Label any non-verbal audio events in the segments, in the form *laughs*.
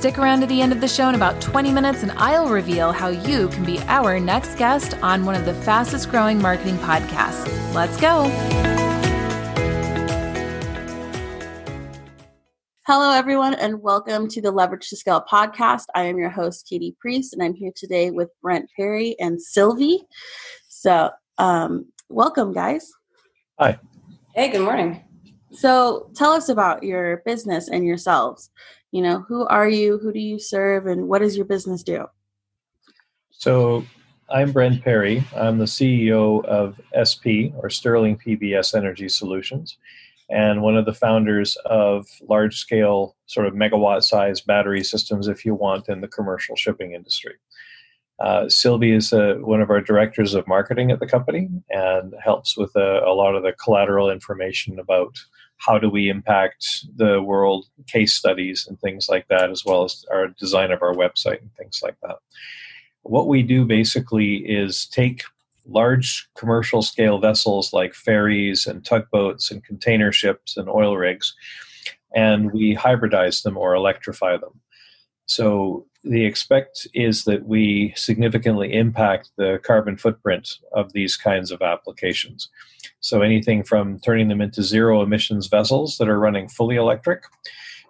Stick around to the end of the show in about 20 minutes, and I'll reveal how you can be our next guest on one of the fastest growing marketing podcasts. Let's go. Hello, everyone, and welcome to the Leverage to Scale podcast. I am your host, Katie Priest, and I'm here today with Brent Perry and Sylvie. So, um, welcome, guys. Hi. Hey, good morning. So, tell us about your business and yourselves. You know who are you? Who do you serve? And what does your business do? So i'm brent perry. I'm the ceo of sp or sterling pbs energy solutions and one of the founders of large scale sort of megawatt size battery systems if you want in the commercial shipping industry. Uh, Sylvie is uh, one of our directors of marketing at the company and helps with a, a lot of the collateral information about how do we impact the world, case studies and things like that, as well as our design of our website and things like that. What we do basically is take large commercial scale vessels like ferries and tugboats and container ships and oil rigs, and we hybridize them or electrify them. So the expect is that we significantly impact the carbon footprint of these kinds of applications. So anything from turning them into zero emissions vessels that are running fully electric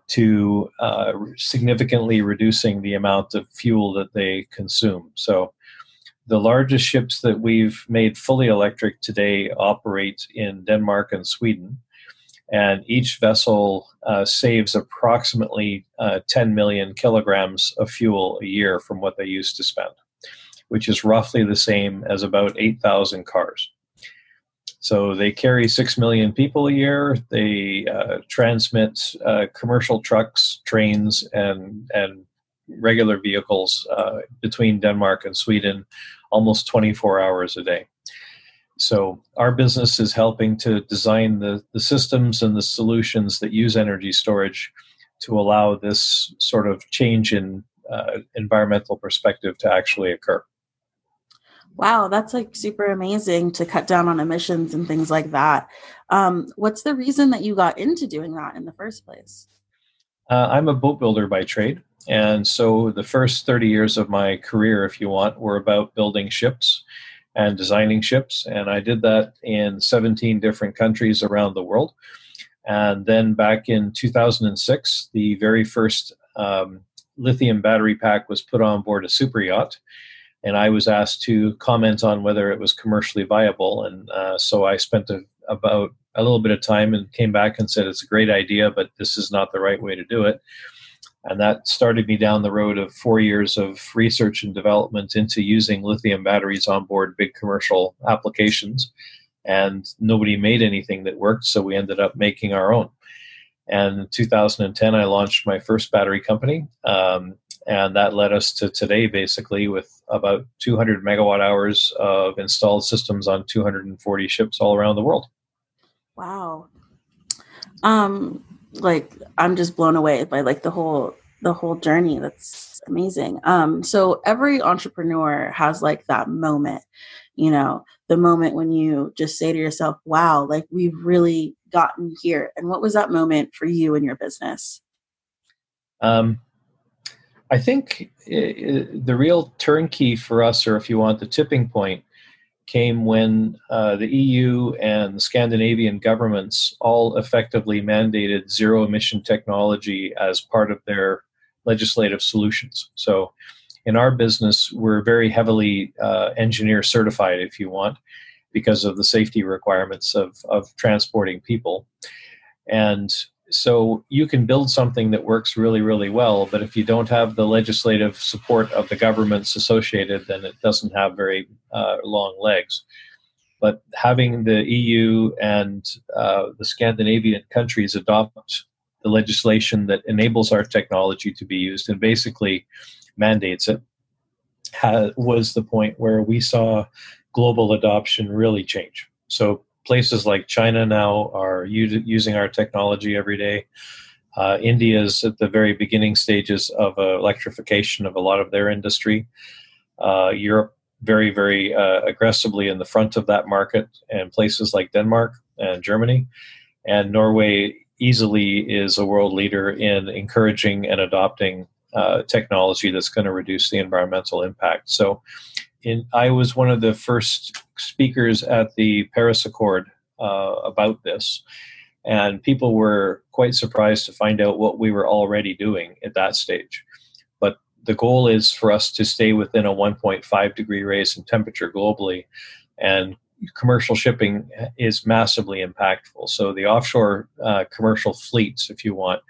to uh, significantly reducing the amount of fuel that they consume. So the largest ships that we've made fully electric today operate in Denmark and Sweden. And each vessel uh, saves approximately uh, 10 million kilograms of fuel a year from what they used to spend, which is roughly the same as about 8,000 cars. So they carry 6 million people a year. They uh, transmit uh, commercial trucks, trains, and, and regular vehicles uh, between Denmark and Sweden almost 24 hours a day. So our business is helping to design the, the systems and the solutions that use energy storage to allow this sort of change in uh, environmental perspective to actually occur. Wow, that's like super amazing to cut down on emissions and things like that. Um, what's the reason that you got into doing that in the first place? Uh, I'm a boat builder by trade. And so the first 30 years of my career, if you want, were about building ships and designing ships. And I did that in 17 different countries around the world. And then back in 2006, the very first um, lithium battery pack was put on board a super yacht and I was asked to comment on whether it was commercially viable. And uh, so I spent a, about a little bit of time and came back and said it's a great idea, but this is not the right way to do it. And that started me down the road of four years of research and development into using lithium batteries on board big commercial applications. And nobody made anything that worked, so we ended up making our own. And in 2010, I launched my first battery company. Um, and that led us to today basically with about 200 megawatt hours of installed systems on 240 ships all around the world wow um like i'm just blown away by like the whole the whole journey. That's amazing. Um so every entrepreneur has like that moment you know the moment when you just say to yourself wow like we've really gotten here. And what was that moment for you in your business? Um I think the real turnkey for us, or if you want, the tipping point, came when uh, the EU and the Scandinavian governments all effectively mandated zero emission technology as part of their legislative solutions. So, in our business, we're very heavily uh, engineer certified, if you want, because of the safety requirements of, of transporting people. And so you can build something that works really really well but if you don't have the legislative support of the governments associated then it doesn't have very uh, long legs but having the eu and uh, the scandinavian countries adopt the legislation that enables our technology to be used and basically mandates it ha- was the point where we saw global adoption really change. So places like China now are u- using our technology every day. Uh, India is at the very beginning stages of uh, electrification of a lot of their industry. Uh, Europe very, very uh, aggressively in the front of that market, and places like Denmark and Germany. And Norway easily is a world leader in encouraging and adopting uh, technology that's going to reduce the environmental impact. So, in, I was one of the first speakers at the Paris Accord uh, about this, and people were quite surprised to find out what we were already doing at that stage. But the goal is for us to stay within a 1.5 degree raise in temperature globally, and commercial shipping is massively impactful. So the offshore uh, commercial fleets, if you want,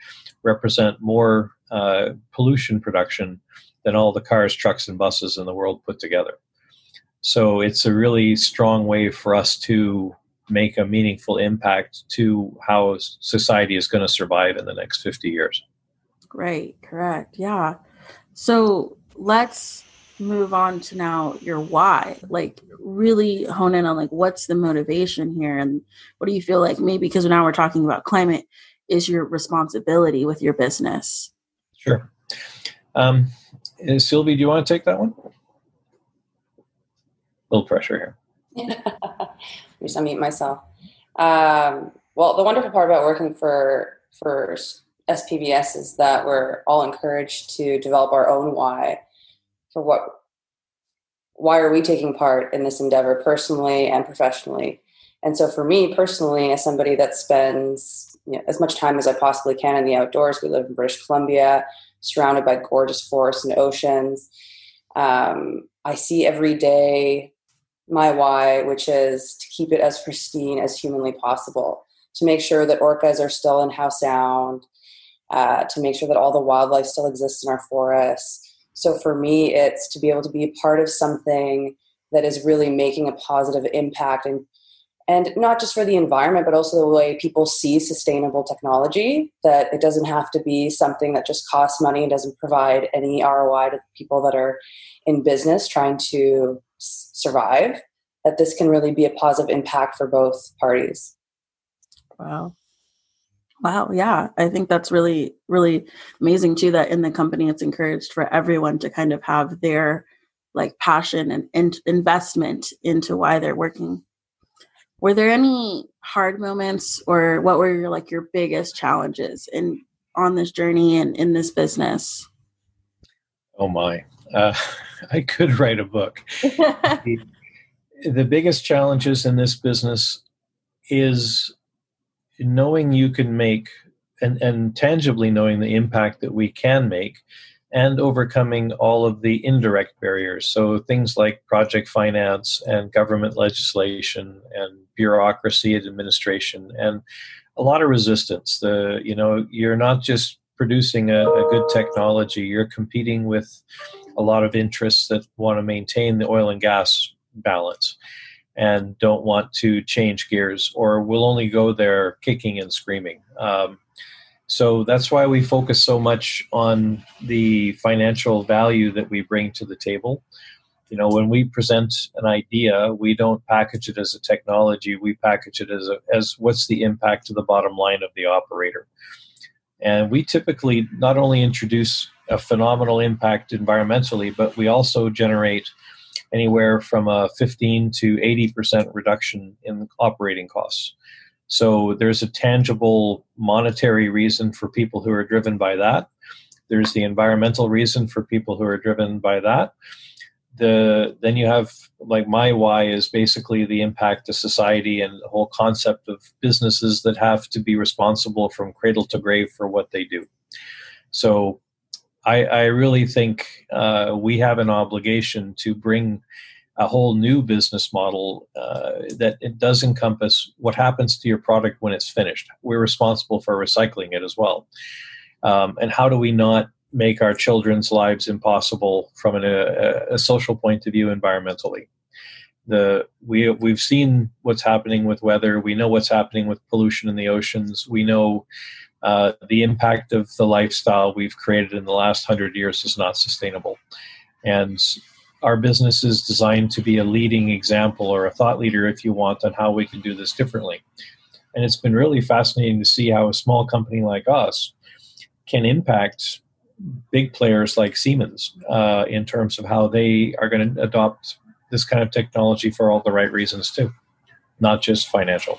represent more uh, pollution production than all the cars, trucks, and buses in the world put together. So it's a really strong way for us to make a meaningful impact to how society is going to survive in the next 50 years. Great, correct. Yeah. So let's move on to now your why. Like really hone in on like what's the motivation here and what do you feel like maybe because now we're talking about climate is your responsibility with your business? Sure. Um, Sylvie, do you want to take that one? Little pressure here. *laughs* unmute myself. Um, well, the wonderful part about working for for SPBES is that we're all encouraged to develop our own why for what why are we taking part in this endeavor personally and professionally. And so for me personally, as somebody that spends you know, as much time as I possibly can in the outdoors, we live in British Columbia, surrounded by gorgeous forests and oceans. Um, I see every day my why, which is to keep it as pristine as humanly possible, to make sure that orcas are still in Howe Sound, uh, to make sure that all the wildlife still exists in our forests. So for me, it's to be able to be part of something that is really making a positive impact and and not just for the environment but also the way people see sustainable technology that it doesn't have to be something that just costs money and doesn't provide any roi to people that are in business trying to survive that this can really be a positive impact for both parties. Wow. Wow yeah i think that's really really amazing too that in the company it's encouraged for everyone to kind of have their like passion and, and investment into why they're working. Were there any hard moments or what were your like your biggest challenges in on this journey and in this business? Oh my uh, *laughs* I could write a book. *laughs* the, the biggest challenges in this business is knowing you can make and, and tangibly knowing the impact that we can make and overcoming all of the indirect barriers. So things like project finance and government legislation and bureaucracy and administration and a lot of resistance. The you know you're not just producing a, a good technology, you're competing with a lot of interests that want to maintain the oil and gas balance and don't want to change gears or will only go there kicking and screaming. Um, so that's why we focus so much on the financial value that we bring to the table. You know, when we present an idea, we don't package it as a technology. We package it as a, as what's the impact to the bottom line of the operator. And we typically not only introduce a phenomenal impact environmentally, but we also generate anywhere from a 15 to 80% reduction in operating costs. So there's a tangible monetary reason for people who are driven by that. There's the environmental reason for people who are driven by that. The then you have like my why is basically the impact to society and the whole concept of businesses that have to be responsible from cradle to grave for what they do. So I, I really think uh, we have an obligation to bring a whole new business model uh, that it does encompass what happens to your product when it's finished. We're responsible for recycling it as well. Um, and how do we not make our children's lives impossible from an, a, a social point of view environmentally? The, we, we've seen what's happening with weather. We know what's happening with pollution in the oceans. We know uh, the impact of the lifestyle we've created in the last hundred years is not sustainable. And our business is designed to be a leading example or a thought leader, if you want, on how we can do this differently. And it's been really fascinating to see how a small company like us can impact big players like Siemens uh, in terms of how they are going to adopt this kind of technology for all the right reasons too, not just financial.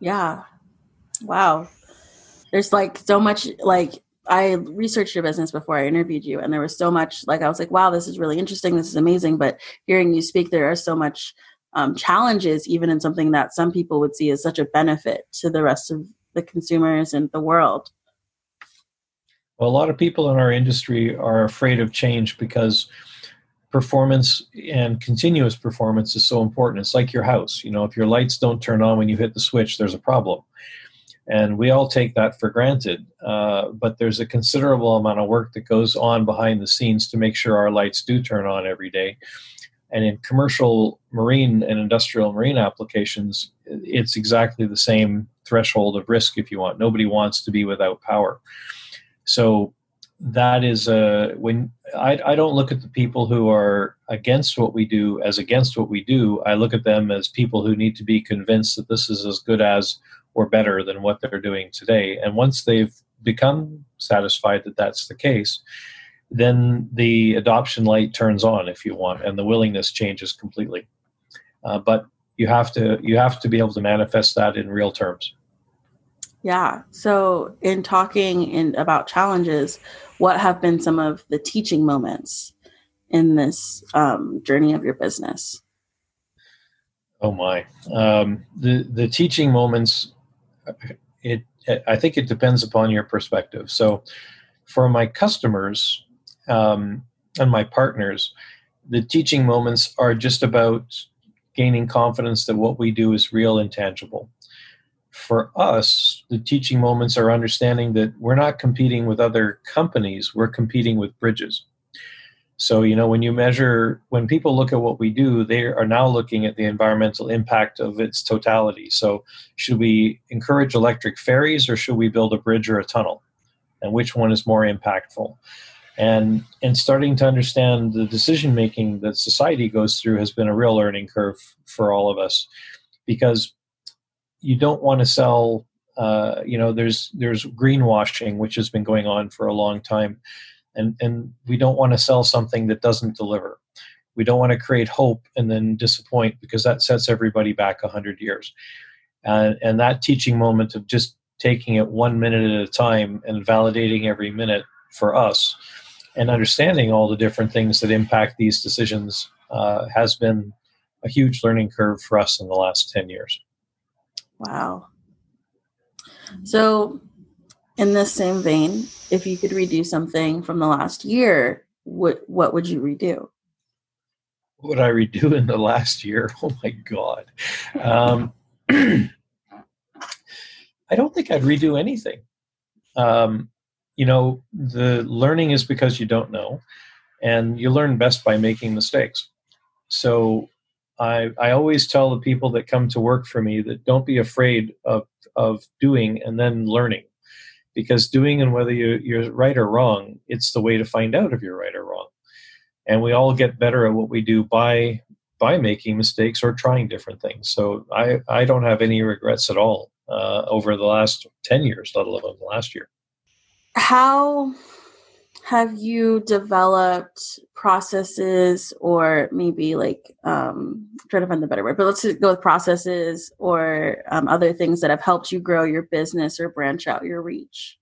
Yeah. Wow. There's like so much like I researched your business before I interviewed you, and there was so much like I was like, wow, this is really interesting. This is amazing. But hearing you speak, there are so much um, challenges, even in something that some people would see as such a benefit to the rest of the consumers and the world. Well, a lot of people in our industry are afraid of change because performance and continuous performance is so important. It's like your house. You know, if your lights don't turn on when you hit the switch, there's a problem. And we all take that for granted. Uh, but there's a considerable amount of work that goes on behind the scenes to make sure our lights do turn on every day. And in commercial marine and industrial marine applications, it's exactly the same threshold of risk, if you want. Nobody wants to be without power. So that is a when I, I don't look at the people who are against what we do as against what we do. I look at them as people who need to be convinced that this is as good as or better than what they're doing today. And once they've become satisfied that that's the case, then the adoption light turns on, if you want, and the willingness changes completely. Uh, but you have to you have to be able to manifest that in real terms. Yeah. So, in talking in about challenges, what have been some of the teaching moments in this um, journey of your business? Oh my, um, the the teaching moments. It I think it depends upon your perspective. So, for my customers um, and my partners, the teaching moments are just about gaining confidence that what we do is real and tangible for us, the teaching moments are understanding that we're not competing with other companies, we're competing with bridges. So, you know, when you measure, when people look at what we do, they are now looking at the environmental impact of its totality. So, should we encourage electric ferries or should we build a bridge or a tunnel? And which one is more impactful? And, and starting to understand the decision making that society goes through has been a real learning curve for all of us because you don't want to sell uh, you know there's there's greenwashing which has been going on for a long time and and we don't want to sell something that doesn't deliver. We don't want to create hope and then disappoint because that sets everybody back 100 years. And and that teaching moment of just taking it one minute at a time and validating every minute for us and understanding all the different things that impact these decisions uh, has been a huge learning curve for us in the last 10 years. Wow. So, in this same vein, if you could redo something from the last year, what what would you redo? What would I redo *laughs* in the last year? *laughs* Oh my god. Um, *clears throat* I don't think I'd redo anything. Um, you know, the learning is because you don't know, and you learn best by making mistakes. So I, I always tell the people that come to work for me that don't be afraid of, of doing and then learning. Because doing and whether you, you're right or wrong, it's the way to find out if you're right or wrong. And we all get better at what we do by by making mistakes or trying different things. So I, I don't have any regrets at all uh, over the last 10 years, let alone the last year. How have you developed processes or maybe like um trying to find the better word but let's go with processes or um, other things that have helped you grow your business or branch out your reach?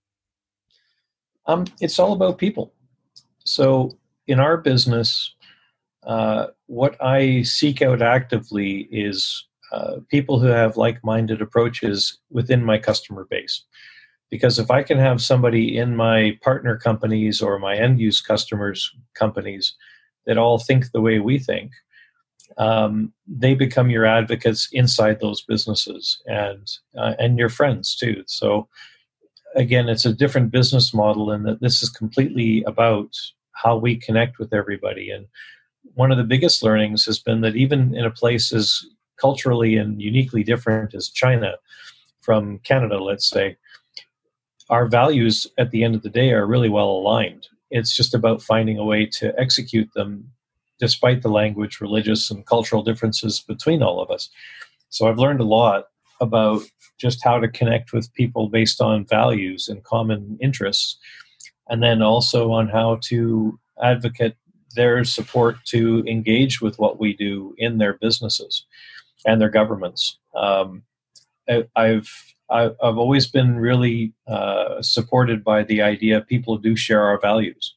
Um it's all about people. So in our business uh, what i seek out actively is uh, people who have like-minded approaches within my customer base because if I can have somebody in my partner companies or my end use customers companies that all think the way we think, um, they become your advocates inside those businesses and uh, and your friends too. So again, it's a different business model in that this is completely about how we connect with everybody. And one of the biggest learnings has been that even in a place as culturally and uniquely different as China from Canada, let's say, our values at the end of the day are really well aligned. It's just about finding a way to execute them despite the language, religious, and cultural differences between all of us. So I've learned a lot about just how to connect with people based on values and common interests, and then also on how to advocate their support to engage with what we do in their businesses and their governments. Um, I, I've I've always been really uh, supported by the idea people do share our values.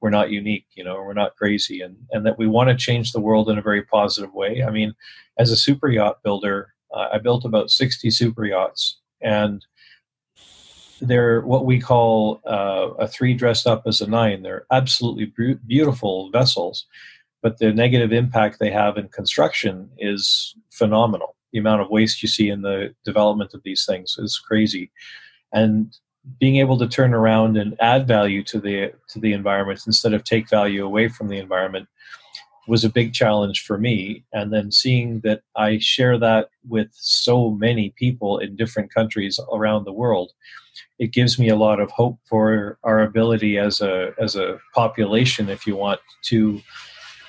We're not unique, you know, we're not crazy, and, and that we want to change the world in a very positive way. I mean, as a super yacht builder, uh, I built about 60 super yachts, and they're what we call uh, a three dressed up as a nine. They're absolutely beautiful vessels, but the negative impact they have in construction is phenomenal. The amount of waste you see in the development of these things is crazy, and being able to turn around and add value to the to the environment instead of take value away from the environment was a big challenge for me. And then seeing that i share that with so many people in different countries around the world it gives me a lot of hope for our ability as a as a population if you want to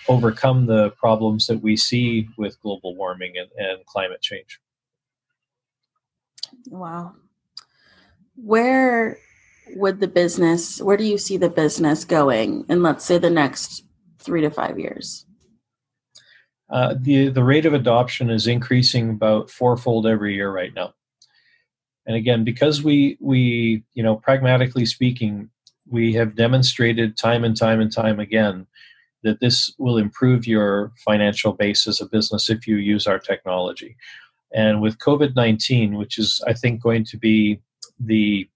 overcome the problems that we see with global warming and, and climate change. Wow. Where would the business where do you see the business going in let's say the next three to five years? Uh, the the rate of adoption is increasing about fourfold every year right now. And again because we we you know pragmatically speaking we have demonstrated time and time and time again that this will improve your financial base as a business if you use our technology and with covid-19 which is i think going to be the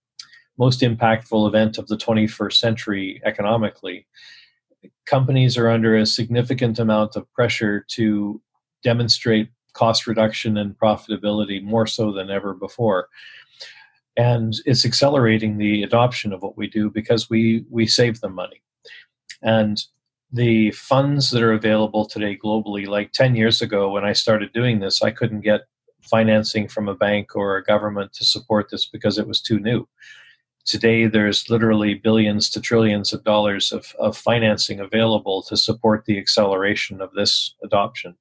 most impactful event of the 21st century economically. Companies are under a significant amount of pressure to demonstrate cost reduction and profitability more so than ever before. And it's accelerating the adoption of what we do because we, we save them money. And the funds that are available today globally, like 10 years ago when I started doing this, I couldn't get financing from a bank or a government to support this because it was too new. Today, there's literally billions to trillions of dollars of, of financing available to support the acceleration of this adoption.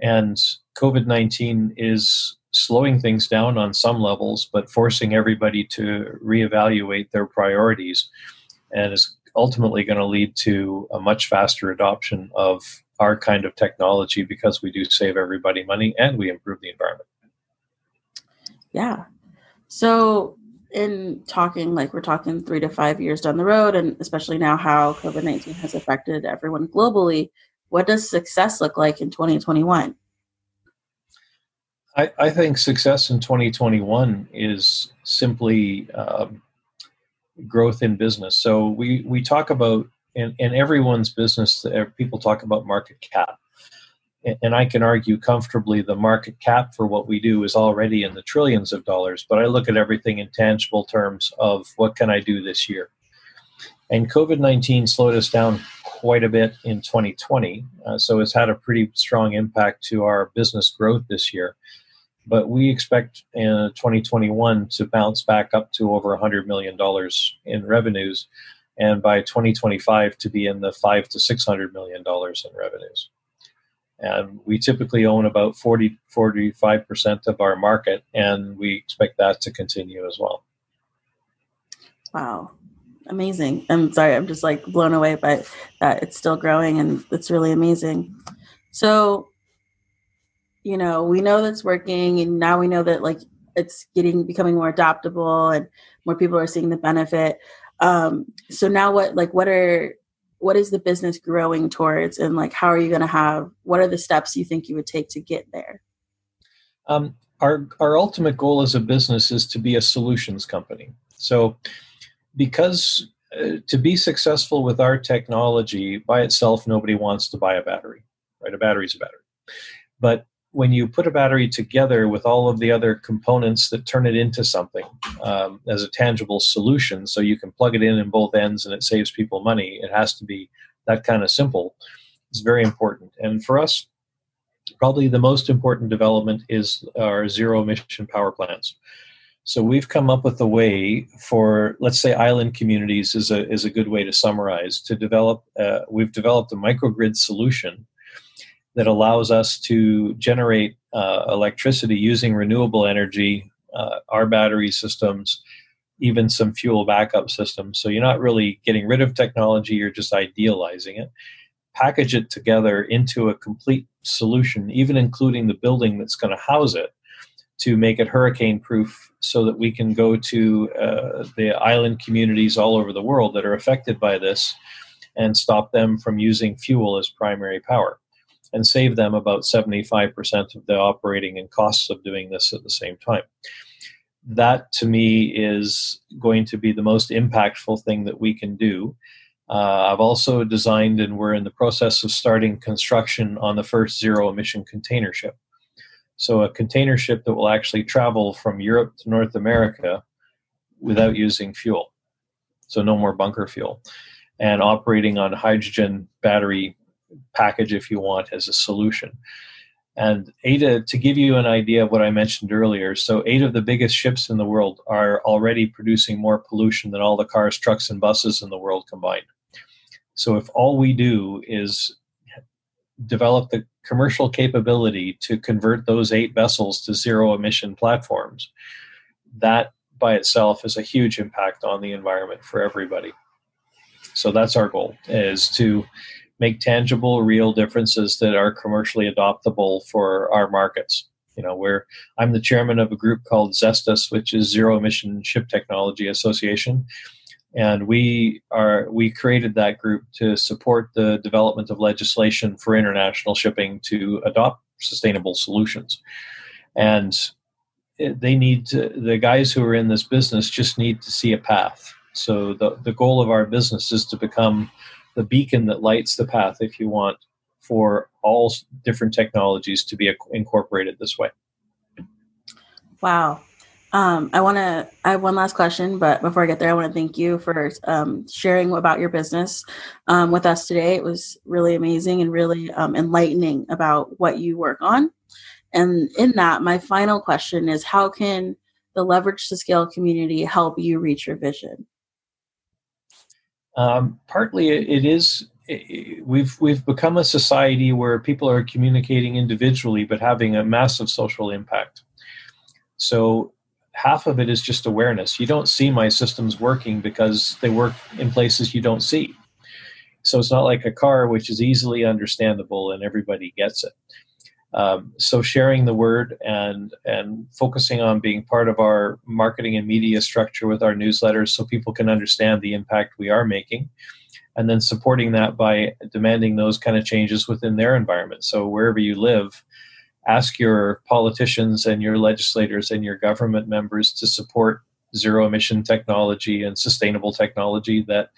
And COVID 19 is slowing things down on some levels, but forcing everybody to reevaluate their priorities and is ultimately going to lead to a much faster adoption of our kind of technology because we do save everybody money and we improve the environment. Yeah. So, in talking, like we're talking three to five years down the road, and especially now how COVID 19 has affected everyone globally, what does success look like in 2021? I, I think success in 2021 is simply um, growth in business. So we, we talk about in, in everyone's business, people talk about market cap. And I can argue comfortably the market cap for what we do is already in the trillions of dollars, but I look at everything in tangible terms of what can I do this year. And COVID 19 slowed us down quite a bit in 2020, uh, so it's had a pretty strong impact to our business growth this year. But we expect uh, in 2021 to bounce back up to over $100 million in revenues and by 2025 to be in the five to 600 million dollars in revenues. And we typically own about 40, 45% of our market, and we expect that to continue as well. Wow. Amazing. I'm sorry, I'm just like blown away by that. It's still growing and it's really amazing. So, you know, we know that's working, and now we know that like it's getting becoming more adaptable and more people are seeing the benefit. Um so now what like what are what is the business growing towards and like how are you going to have what are the steps you think you would take to get there? Um, our our ultimate goal as a business is to be a solutions company. So because uh, to be successful with our technology by itself nobody wants to buy a battery right? A battery's a battery. But when you put a battery together with all of the other components that turn it into something um, as a tangible solution, so you can plug it in in both ends and it saves people money, it has to be that kind of simple. It's very important. And for us, probably the most important development is our zero emission power plants. So we've come up with a way for, let's say, island communities is a is a good way to summarize. To develop, uh, we've developed a microgrid solution that allows us to generate uh, electricity using renewable energy, uh, our battery systems, even some fuel backup systems. So you're not really getting rid of technology; you're just idealizing it. Package it together into a complete solution, even including the building that's going to house it, to make it hurricane proof so that we can go to uh, the island communities all over the world that are affected by this and stop them from using fuel as primary power and save them about 75% of the operating and costs of doing this at the same time. That to me is going to be the most impactful thing that we can do. Uh, I've also designed and we're in the process of starting construction on the first zero emission container ship. So, a container ship that will actually travel from Europe to North America without using fuel. So, no more bunker fuel. And operating on hydrogen battery package, if you want, as a solution. And eight, to give you an idea of what I mentioned earlier, so eight of the biggest ships in the world are already producing more pollution than all the cars, trucks, and buses in the world combined. So if all we do is develop the commercial capability to convert those eight vessels to zero emission platforms, that by itself is a huge impact on the environment for everybody. So that's our goal is to make tangible, real differences that are commercially adoptable for our markets. You know, where I'm the chairman of a group called ZESTAs, which is Zero Emission Ship Technology Association, and we are we created that group to support the development of legislation for international shipping to adopt sustainable solutions. And they need to, the guys who are in this business just need to see a path. So the, the goal of our business is to become the beacon that lights the path if you want for all different technologies to be incorporated this way wow um, I want to. I have one last question, but before I get there, I want to thank you for um, sharing about your business um, with us today. It was really amazing and really um, enlightening about what you work on. And in that, my final question is: How can the leverage to scale community help you reach your vision? Um, partly, it is we've we've become a society where people are communicating individually but having a massive social impact so half of it is just awareness. You don't see my systems working because they work in places you don't see. So it's not like a car, which is easily understandable and everybody gets it. Um, so sharing the word and and focusing on being part of our marketing and media structure with our newsletters, so people can understand the impact we are making, and then supporting that by demanding those kind of changes within their environment. So wherever you live, ask your politicians and your legislators and your government members to support zero emission technology and sustainable technology that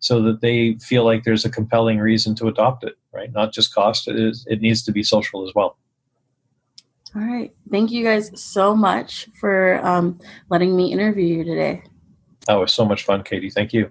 so that they feel like there's a compelling reason to adopt it right? Not just cost it is it needs to be social as well. All right. Thank you guys so much for um, letting me interview you today. That was so much fun katie. Thank you